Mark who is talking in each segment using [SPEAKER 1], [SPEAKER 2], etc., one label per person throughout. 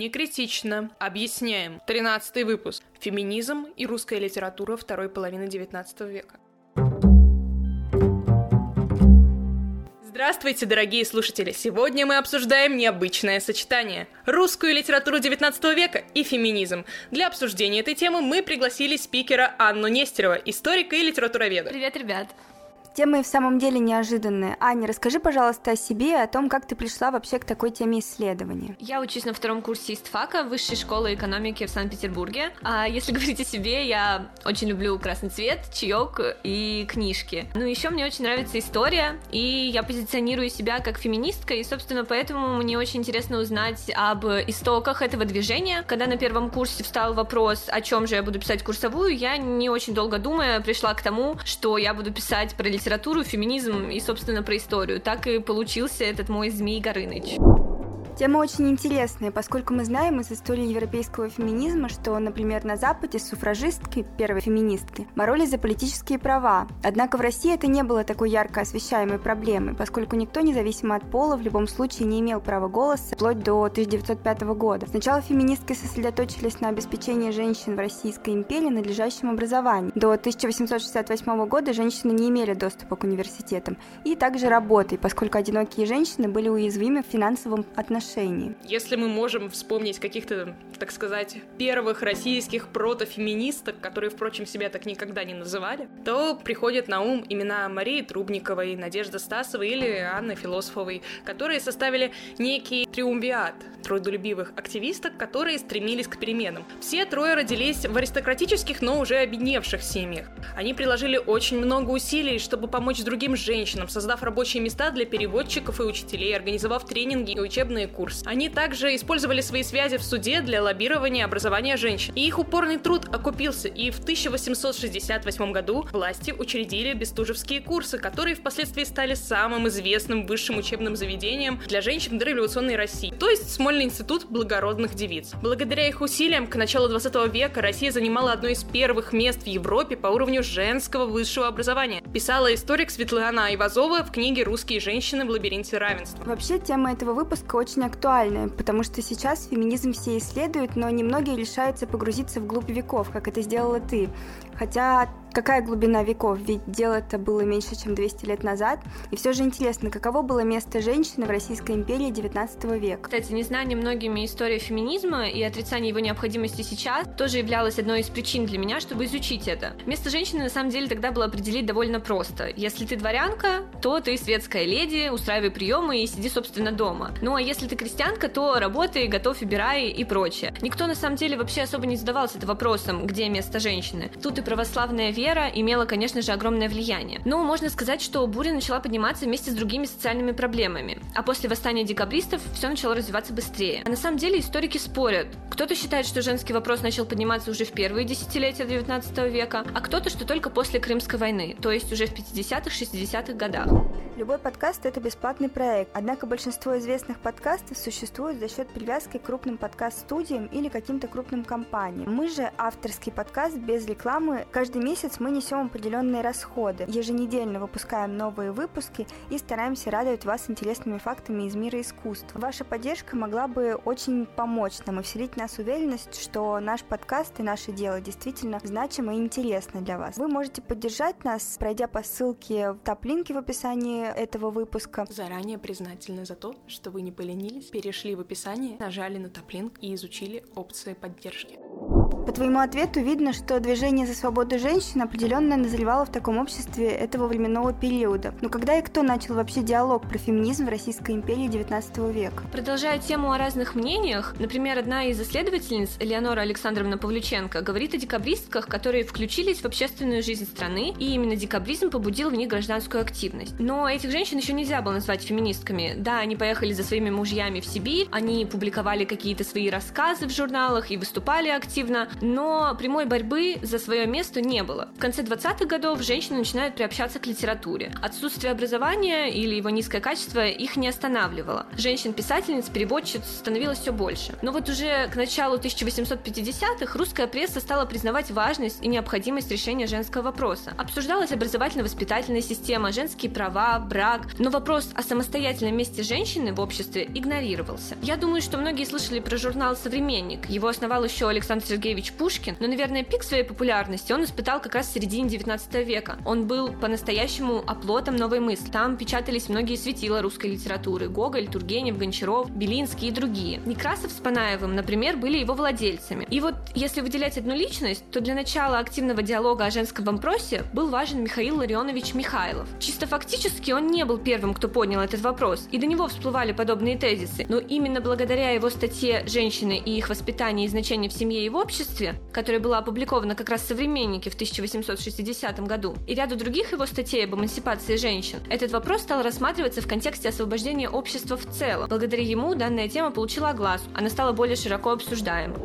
[SPEAKER 1] Не критично. Объясняем. Тринадцатый выпуск. Феминизм и русская литература второй половины XIX века. Здравствуйте, дорогие слушатели! Сегодня мы обсуждаем необычное сочетание – русскую литературу XIX века и феминизм. Для обсуждения этой темы мы пригласили спикера Анну Нестерова, историка и литературоведа.
[SPEAKER 2] Привет, ребят!
[SPEAKER 3] Темы в самом деле неожиданные. Аня, расскажи, пожалуйста, о себе и о том, как ты пришла вообще к такой теме исследования.
[SPEAKER 2] Я учусь на втором курсе ИСТФАКа, Высшей школы экономики в Санкт-Петербурге. А если говорить о себе, я очень люблю красный цвет, чаек и книжки. Ну, еще мне очень нравится история, и я позиционирую себя как феминистка, и, собственно, поэтому мне очень интересно узнать об истоках этого движения. Когда на первом курсе встал вопрос, о чем же я буду писать курсовую, я не очень долго думая пришла к тому, что я буду писать про литературу, феминизм и, собственно, про историю. Так и получился этот мой Змей Горыныч.
[SPEAKER 3] Тема очень интересная, поскольку мы знаем из истории европейского феминизма, что, например, на Западе суфражистки, первые феминистки, боролись за политические права. Однако в России это не было такой ярко освещаемой проблемой, поскольку никто, независимо от пола, в любом случае не имел права голоса вплоть до 1905 года. Сначала феминистки сосредоточились на обеспечении женщин в Российской империи надлежащим образованием. До 1868 года женщины не имели доступа к университетам и также работой, поскольку одинокие женщины были уязвимы в финансовом отношении отношений.
[SPEAKER 1] Если мы можем вспомнить каких-то, так сказать, первых российских протофеминисток, которые, впрочем, себя так никогда не называли, то приходят на ум имена Марии Трубниковой, Надежды Стасовой или Анны Философовой, которые составили некий триумвиат трудолюбивых активисток, которые стремились к переменам. Все трое родились в аристократических, но уже обедневших семьях. Они приложили очень много усилий, чтобы помочь другим женщинам, создав рабочие места для переводчиков и учителей, организовав тренинги и учебные курсы. Они также использовали свои связи в суде для лоббирования образования женщин. И их упорный труд окупился, и в 1868 году власти учредили бестужевские курсы, которые впоследствии стали самым известным высшим учебным заведением для женщин до революционной России. То есть Смольный институт благородных девиц. Благодаря их усилиям к началу 20 века Россия занимала одно из первых мест в Европе по уровню женского высшего образования. Писала историк Светлана Айвазова в книге «Русские женщины в лабиринте равенства».
[SPEAKER 3] Вообще, тема этого выпуска очень актуальны, потому что сейчас феминизм все исследуют, но немногие решаются погрузиться в глубь веков, как это сделала ты. Хотя какая глубина веков, ведь дело это было меньше, чем 200 лет назад. И все же интересно, каково было место женщины в Российской империи 19 века?
[SPEAKER 2] Кстати, незнание многими истории феминизма и отрицание его необходимости сейчас тоже являлось одной из причин для меня, чтобы изучить это. Место женщины на самом деле тогда было определить довольно просто. Если ты дворянка, то ты светская леди, устраивай приемы и сиди, собственно, дома. Ну а если ты крестьянка, то работай, готовь, убирай и прочее. Никто на самом деле вообще особо не задавался вопросом, где место женщины. Тут и православная вера имела, конечно же, огромное влияние. Но можно сказать, что буря начала подниматься вместе с другими социальными проблемами. А после восстания декабристов все начало развиваться быстрее. А на самом деле историки спорят. Кто-то считает, что женский вопрос начал подниматься уже в первые десятилетия 19 века, а кто-то, что только после Крымской войны, то есть уже в 50-х, 60-х годах.
[SPEAKER 3] Любой подкаст — это бесплатный проект, однако большинство известных подкастов существует за счет привязки к крупным подкаст-студиям или каким-то крупным компаниям. Мы же авторский подкаст без рекламы каждый месяц мы несем определенные расходы. Еженедельно выпускаем новые выпуски и стараемся радовать вас интересными фактами из мира искусства. Ваша поддержка могла бы очень помочь нам и вселить в нас уверенность, что наш подкаст и наше дело действительно значимо и интересно для вас. Вы можете поддержать нас, пройдя по ссылке в топ-линке в описании этого выпуска.
[SPEAKER 1] Заранее признательны за то, что вы не поленились, перешли в описание, нажали на топ-линк и изучили опции поддержки.
[SPEAKER 3] По твоему ответу видно, что движение за свободу женщин определенно назревало в таком обществе этого временного периода. Но когда и кто начал вообще диалог про феминизм в Российской империи XIX века?
[SPEAKER 2] Продолжая тему о разных мнениях, например, одна из исследовательниц, Элеонора Александровна Павлюченко, говорит о декабристках, которые включились в общественную жизнь страны, и именно декабризм побудил в них гражданскую активность. Но этих женщин еще нельзя было назвать феминистками. Да, они поехали за своими мужьями в Сибирь, они публиковали какие-то свои рассказы в журналах и выступали активно женщина, но прямой борьбы за свое место не было. В конце 20-х годов женщины начинают приобщаться к литературе. Отсутствие образования или его низкое качество их не останавливало. Женщин-писательниц, переводчиц становилось все больше. Но вот уже к началу 1850-х русская пресса стала признавать важность и необходимость решения женского вопроса. Обсуждалась образовательно-воспитательная система, женские права, брак, но вопрос о самостоятельном месте женщины в обществе игнорировался. Я думаю, что многие слышали про журнал «Современник». Его основал еще Александр Сергеевич Пушкин, но, наверное, пик своей популярности он испытал как раз в середине 19 века. Он был по-настоящему оплотом новой мысли. Там печатались многие светила русской литературы – Гоголь, Тургенев, Гончаров, Белинский и другие. Некрасов с Панаевым, например, были его владельцами. И вот если выделять одну личность, то для начала активного диалога о женском вопросе был важен Михаил Ларионович Михайлов. Чисто фактически он не был первым, кто поднял этот вопрос, и до него всплывали подобные тезисы, но именно благодаря его статье «Женщины и их воспитание и значение в семье и в обществе», которая была опубликована как раз в «Современнике» в 1860 году, и ряду других его статей об эмансипации женщин, этот вопрос стал рассматриваться в контексте освобождения общества в целом. Благодаря ему данная тема получила огласку, она стала более широко обсуждаема.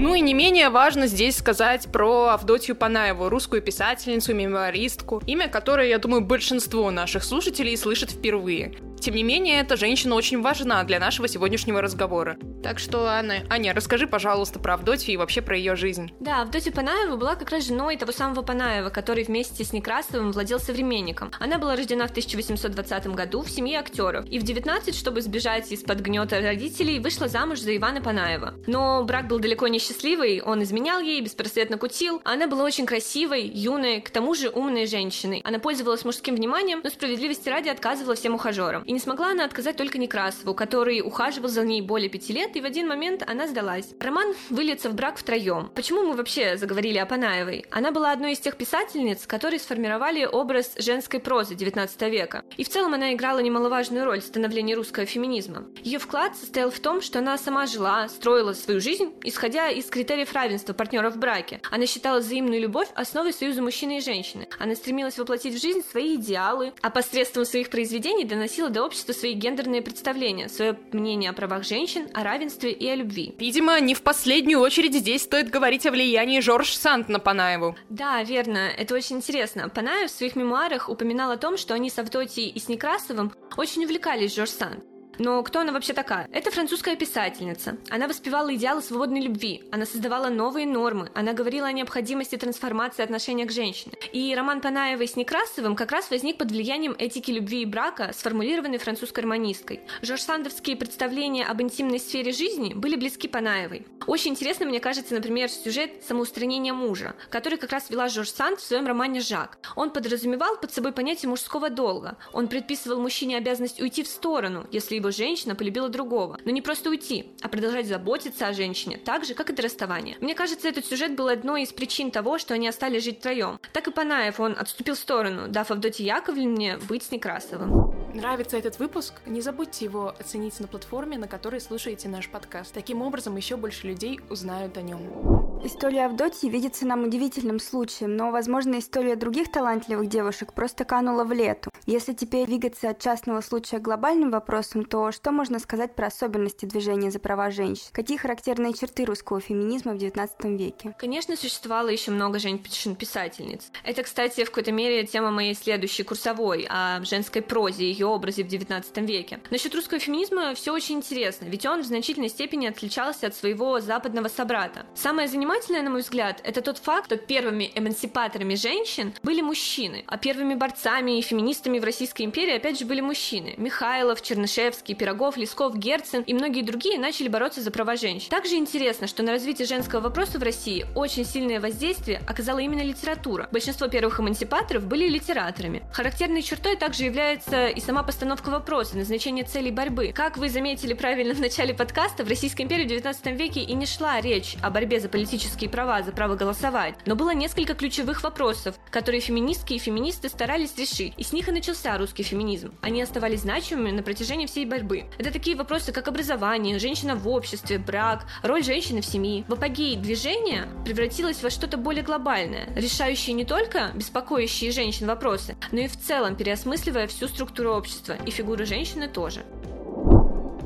[SPEAKER 1] Ну и не менее важно здесь сказать про Авдотью Панаеву, русскую писательницу, мемуаристку, имя которой, я думаю, большинство наших слушателей слышит впервые. Тем не менее, эта женщина очень важна для нашего сегодняшнего разговора. Так что, Анна, Аня, расскажи, пожалуйста, про Авдотью и вообще про ее жизнь.
[SPEAKER 2] Да, Авдотья Панаева была как раз женой того самого Панаева, который вместе с Некрасовым владел современником. Она была рождена в 1820 году в семье актеров, и в 19, чтобы сбежать из-под гнета родителей, вышла замуж за Ивана Панаева. Но брак был далеко не счастливый, он изменял ей, беспросветно кутил, она была очень красивой, юной, к тому же умной женщиной. Она пользовалась мужским вниманием, но справедливости ради отказывала всем ухажерам. И не смогла она отказать только Некрасову, который ухаживал за ней более пяти лет, и в один момент она сдалась. Роман выльется в брак втроем. Почему мы вообще заговорили о Панаевой? Она была одной из тех писательниц, которые сформировали образ женской прозы XIX века. И в целом она играла немаловажную роль в становлении русского феминизма. Ее вклад состоял в том, что она сама жила, строила свою жизнь, исходя из критериев равенства партнеров в браке. Она считала взаимную любовь основой союза мужчины и женщины. Она стремилась воплотить в жизнь свои идеалы, а посредством своих произведений доносила до общества свои гендерные представления, свое мнение о правах женщин, о равенстве и о любви.
[SPEAKER 1] Видимо, не в последнюю очередь здесь стоит говорить о влиянии Жорж Санд на Панаеву.
[SPEAKER 2] Да, верно, это очень интересно. Панаев в своих мемуарах упоминал о том, что они с Авдотьей и с Некрасовым очень увлекались Жорж Санд. Но кто она вообще такая? Это французская писательница. Она воспевала идеалы свободной любви, она создавала новые нормы, она говорила о необходимости трансформации отношения к женщине. И роман Панаевой с Некрасовым как раз возник под влиянием этики любви и брака, сформулированной французской романисткой. Жорж Сандовские представления об интимной сфере жизни были близки Панаевой. Очень интересно, мне кажется, например, сюжет самоустранения мужа, который как раз вела Жорж Санд в своем романе «Жак». Он подразумевал под собой понятие мужского долга. Он предписывал мужчине обязанность уйти в сторону, если его женщина полюбила другого. Но не просто уйти, а продолжать заботиться о женщине, так же, как и до расставания. Мне кажется, этот сюжет был одной из причин того, что они остались жить втроем. Так и Панаев, он отступил в сторону, дав Авдотье Яковлевне быть с Некрасовым.
[SPEAKER 1] Нравится этот выпуск? Не забудьте его оценить на платформе, на которой слушаете наш подкаст. Таким образом, еще больше людей узнают о нем.
[SPEAKER 3] История Авдотьи видится нам удивительным случаем, но, возможно, история других талантливых девушек просто канула в лету. Если теперь двигаться от частного случая к глобальным вопросам, то что можно сказать про особенности движения за права женщин? Какие характерные черты русского феминизма в XIX веке?
[SPEAKER 2] Конечно, существовало еще много женщин-писательниц. Это, кстати, в какой-то мере тема моей следующей курсовой о женской прозе и ее образе в XIX веке. Насчет русского феминизма все очень интересно, ведь он в значительной степени отличался от своего западного собрата. Самое занимательное, на мой взгляд, это тот факт, что первыми эмансипаторами женщин были мужчины, а первыми борцами и феминистами в Российской империи опять же были мужчины. Михайлов, Чернышевский, Пирогов, Лесков, Герцен и многие другие начали бороться за права женщин. Также интересно, что на развитие женского вопроса в России очень сильное воздействие оказала именно литература. Большинство первых эмансипаторов были литераторами. Характерной чертой также является и сама постановка вопроса, назначение целей борьбы. Как вы заметили правильно в начале подкаста, в Российской империи в 19 веке и не шла речь о борьбе за политические права, за право голосовать, но было несколько ключевых вопросов, которые феминистки и феминисты старались решить, и с них и начался русский феминизм. Они оставались значимыми на протяжении всей борьбы. Это такие вопросы, как образование, женщина в обществе, брак, роль женщины в семье. В апогее движения превратилось во что-то более глобальное, решающее не только беспокоящие женщин вопросы, но и в целом переосмысливая всю структуру общества, и фигуру женщины тоже.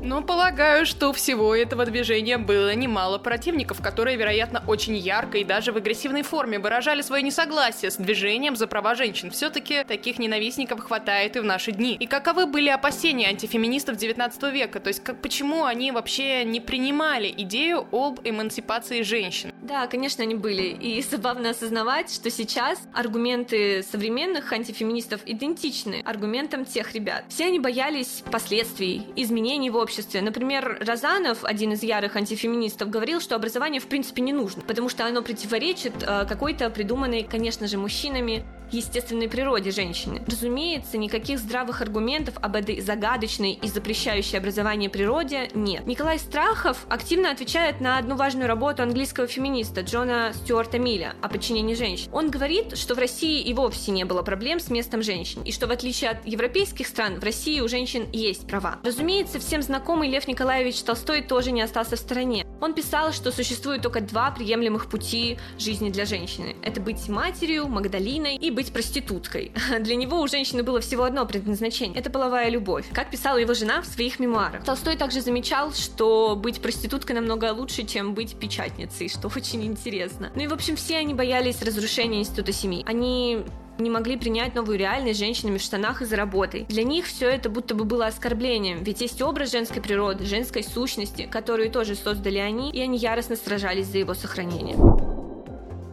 [SPEAKER 1] Но полагаю, что всего этого движения было немало противников, которые, вероятно, очень ярко и даже в агрессивной форме выражали свое несогласие с движением за права женщин. Все-таки таких ненавистников хватает и в наши дни. И каковы были опасения антифеминистов 19 века? То есть как, почему они вообще не принимали идею об эмансипации женщин?
[SPEAKER 2] Да, конечно, они были. И забавно осознавать, что сейчас аргументы современных антифеминистов идентичны аргументам тех ребят. Все они боялись последствий, изменений в обществе. Например, Розанов, один из ярых антифеминистов, говорил, что образование в принципе не нужно, потому что оно противоречит э, какой-то придуманной, конечно же, мужчинами естественной природе женщины. Разумеется, никаких здравых аргументов об этой загадочной и запрещающей образование природе нет. Николай Страхов активно отвечает на одну важную работу английского феминиста Джона Стюарта Милля о подчинении женщин. Он говорит, что в России и вовсе не было проблем с местом женщин, и что в отличие от европейских стран, в России у женщин есть права. Разумеется, всем знакомый Лев Николаевич Толстой тоже не остался в стороне. Он писал, что существует только два приемлемых пути жизни для женщины. Это быть матерью, Магдалиной и быть проституткой. Для него у женщины было всего одно предназначение – это половая любовь, как писала его жена в своих мемуарах. Толстой также замечал, что быть проституткой намного лучше, чем быть печатницей, что очень интересно. Ну и, в общем, все они боялись разрушения института семьи. Они не могли принять новую реальность женщинами в штанах и за работой. Для них все это будто бы было оскорблением, ведь есть образ женской природы, женской сущности, которую тоже создали они, и они яростно сражались за его сохранение.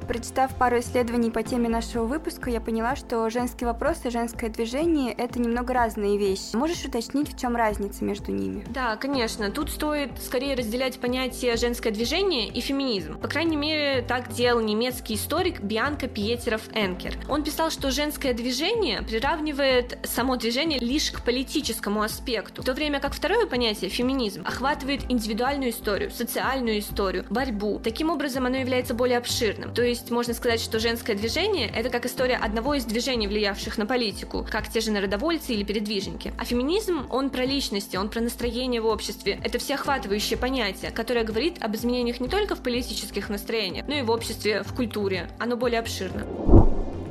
[SPEAKER 3] Прочитав пару исследований по теме нашего выпуска, я поняла, что женский вопрос и женское движение — это немного разные вещи. Можешь уточнить, в чем разница между ними?
[SPEAKER 2] Да, конечно. Тут стоит скорее разделять понятие женское движение и феминизм. По крайней мере, так делал немецкий историк Бианка Пьетеров Энкер. Он писал, что женское движение приравнивает само движение лишь к политическому аспекту, в то время как второе понятие, феминизм, охватывает индивидуальную историю, социальную историю, борьбу. Таким образом, оно является более обширным. То есть есть можно сказать, что женское движение — это как история одного из движений, влиявших на политику, как те же народовольцы или передвижники. А феминизм, он про личности, он про настроение в обществе. Это всеохватывающее понятие, которое говорит об изменениях не только в политических настроениях, но и в обществе, в культуре. Оно более обширно.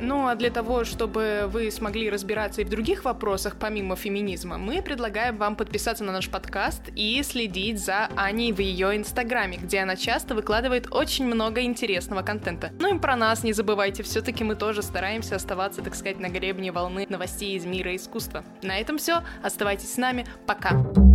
[SPEAKER 1] Ну а для того, чтобы вы смогли разбираться и в других вопросах, помимо феминизма, мы предлагаем вам подписаться на наш подкаст и следить за Аней в ее инстаграме, где она часто выкладывает очень много интересного контента. Ну и про нас не забывайте, все-таки мы тоже стараемся оставаться, так сказать, на гребне волны новостей из мира искусства. На этом все, оставайтесь с нами, пока!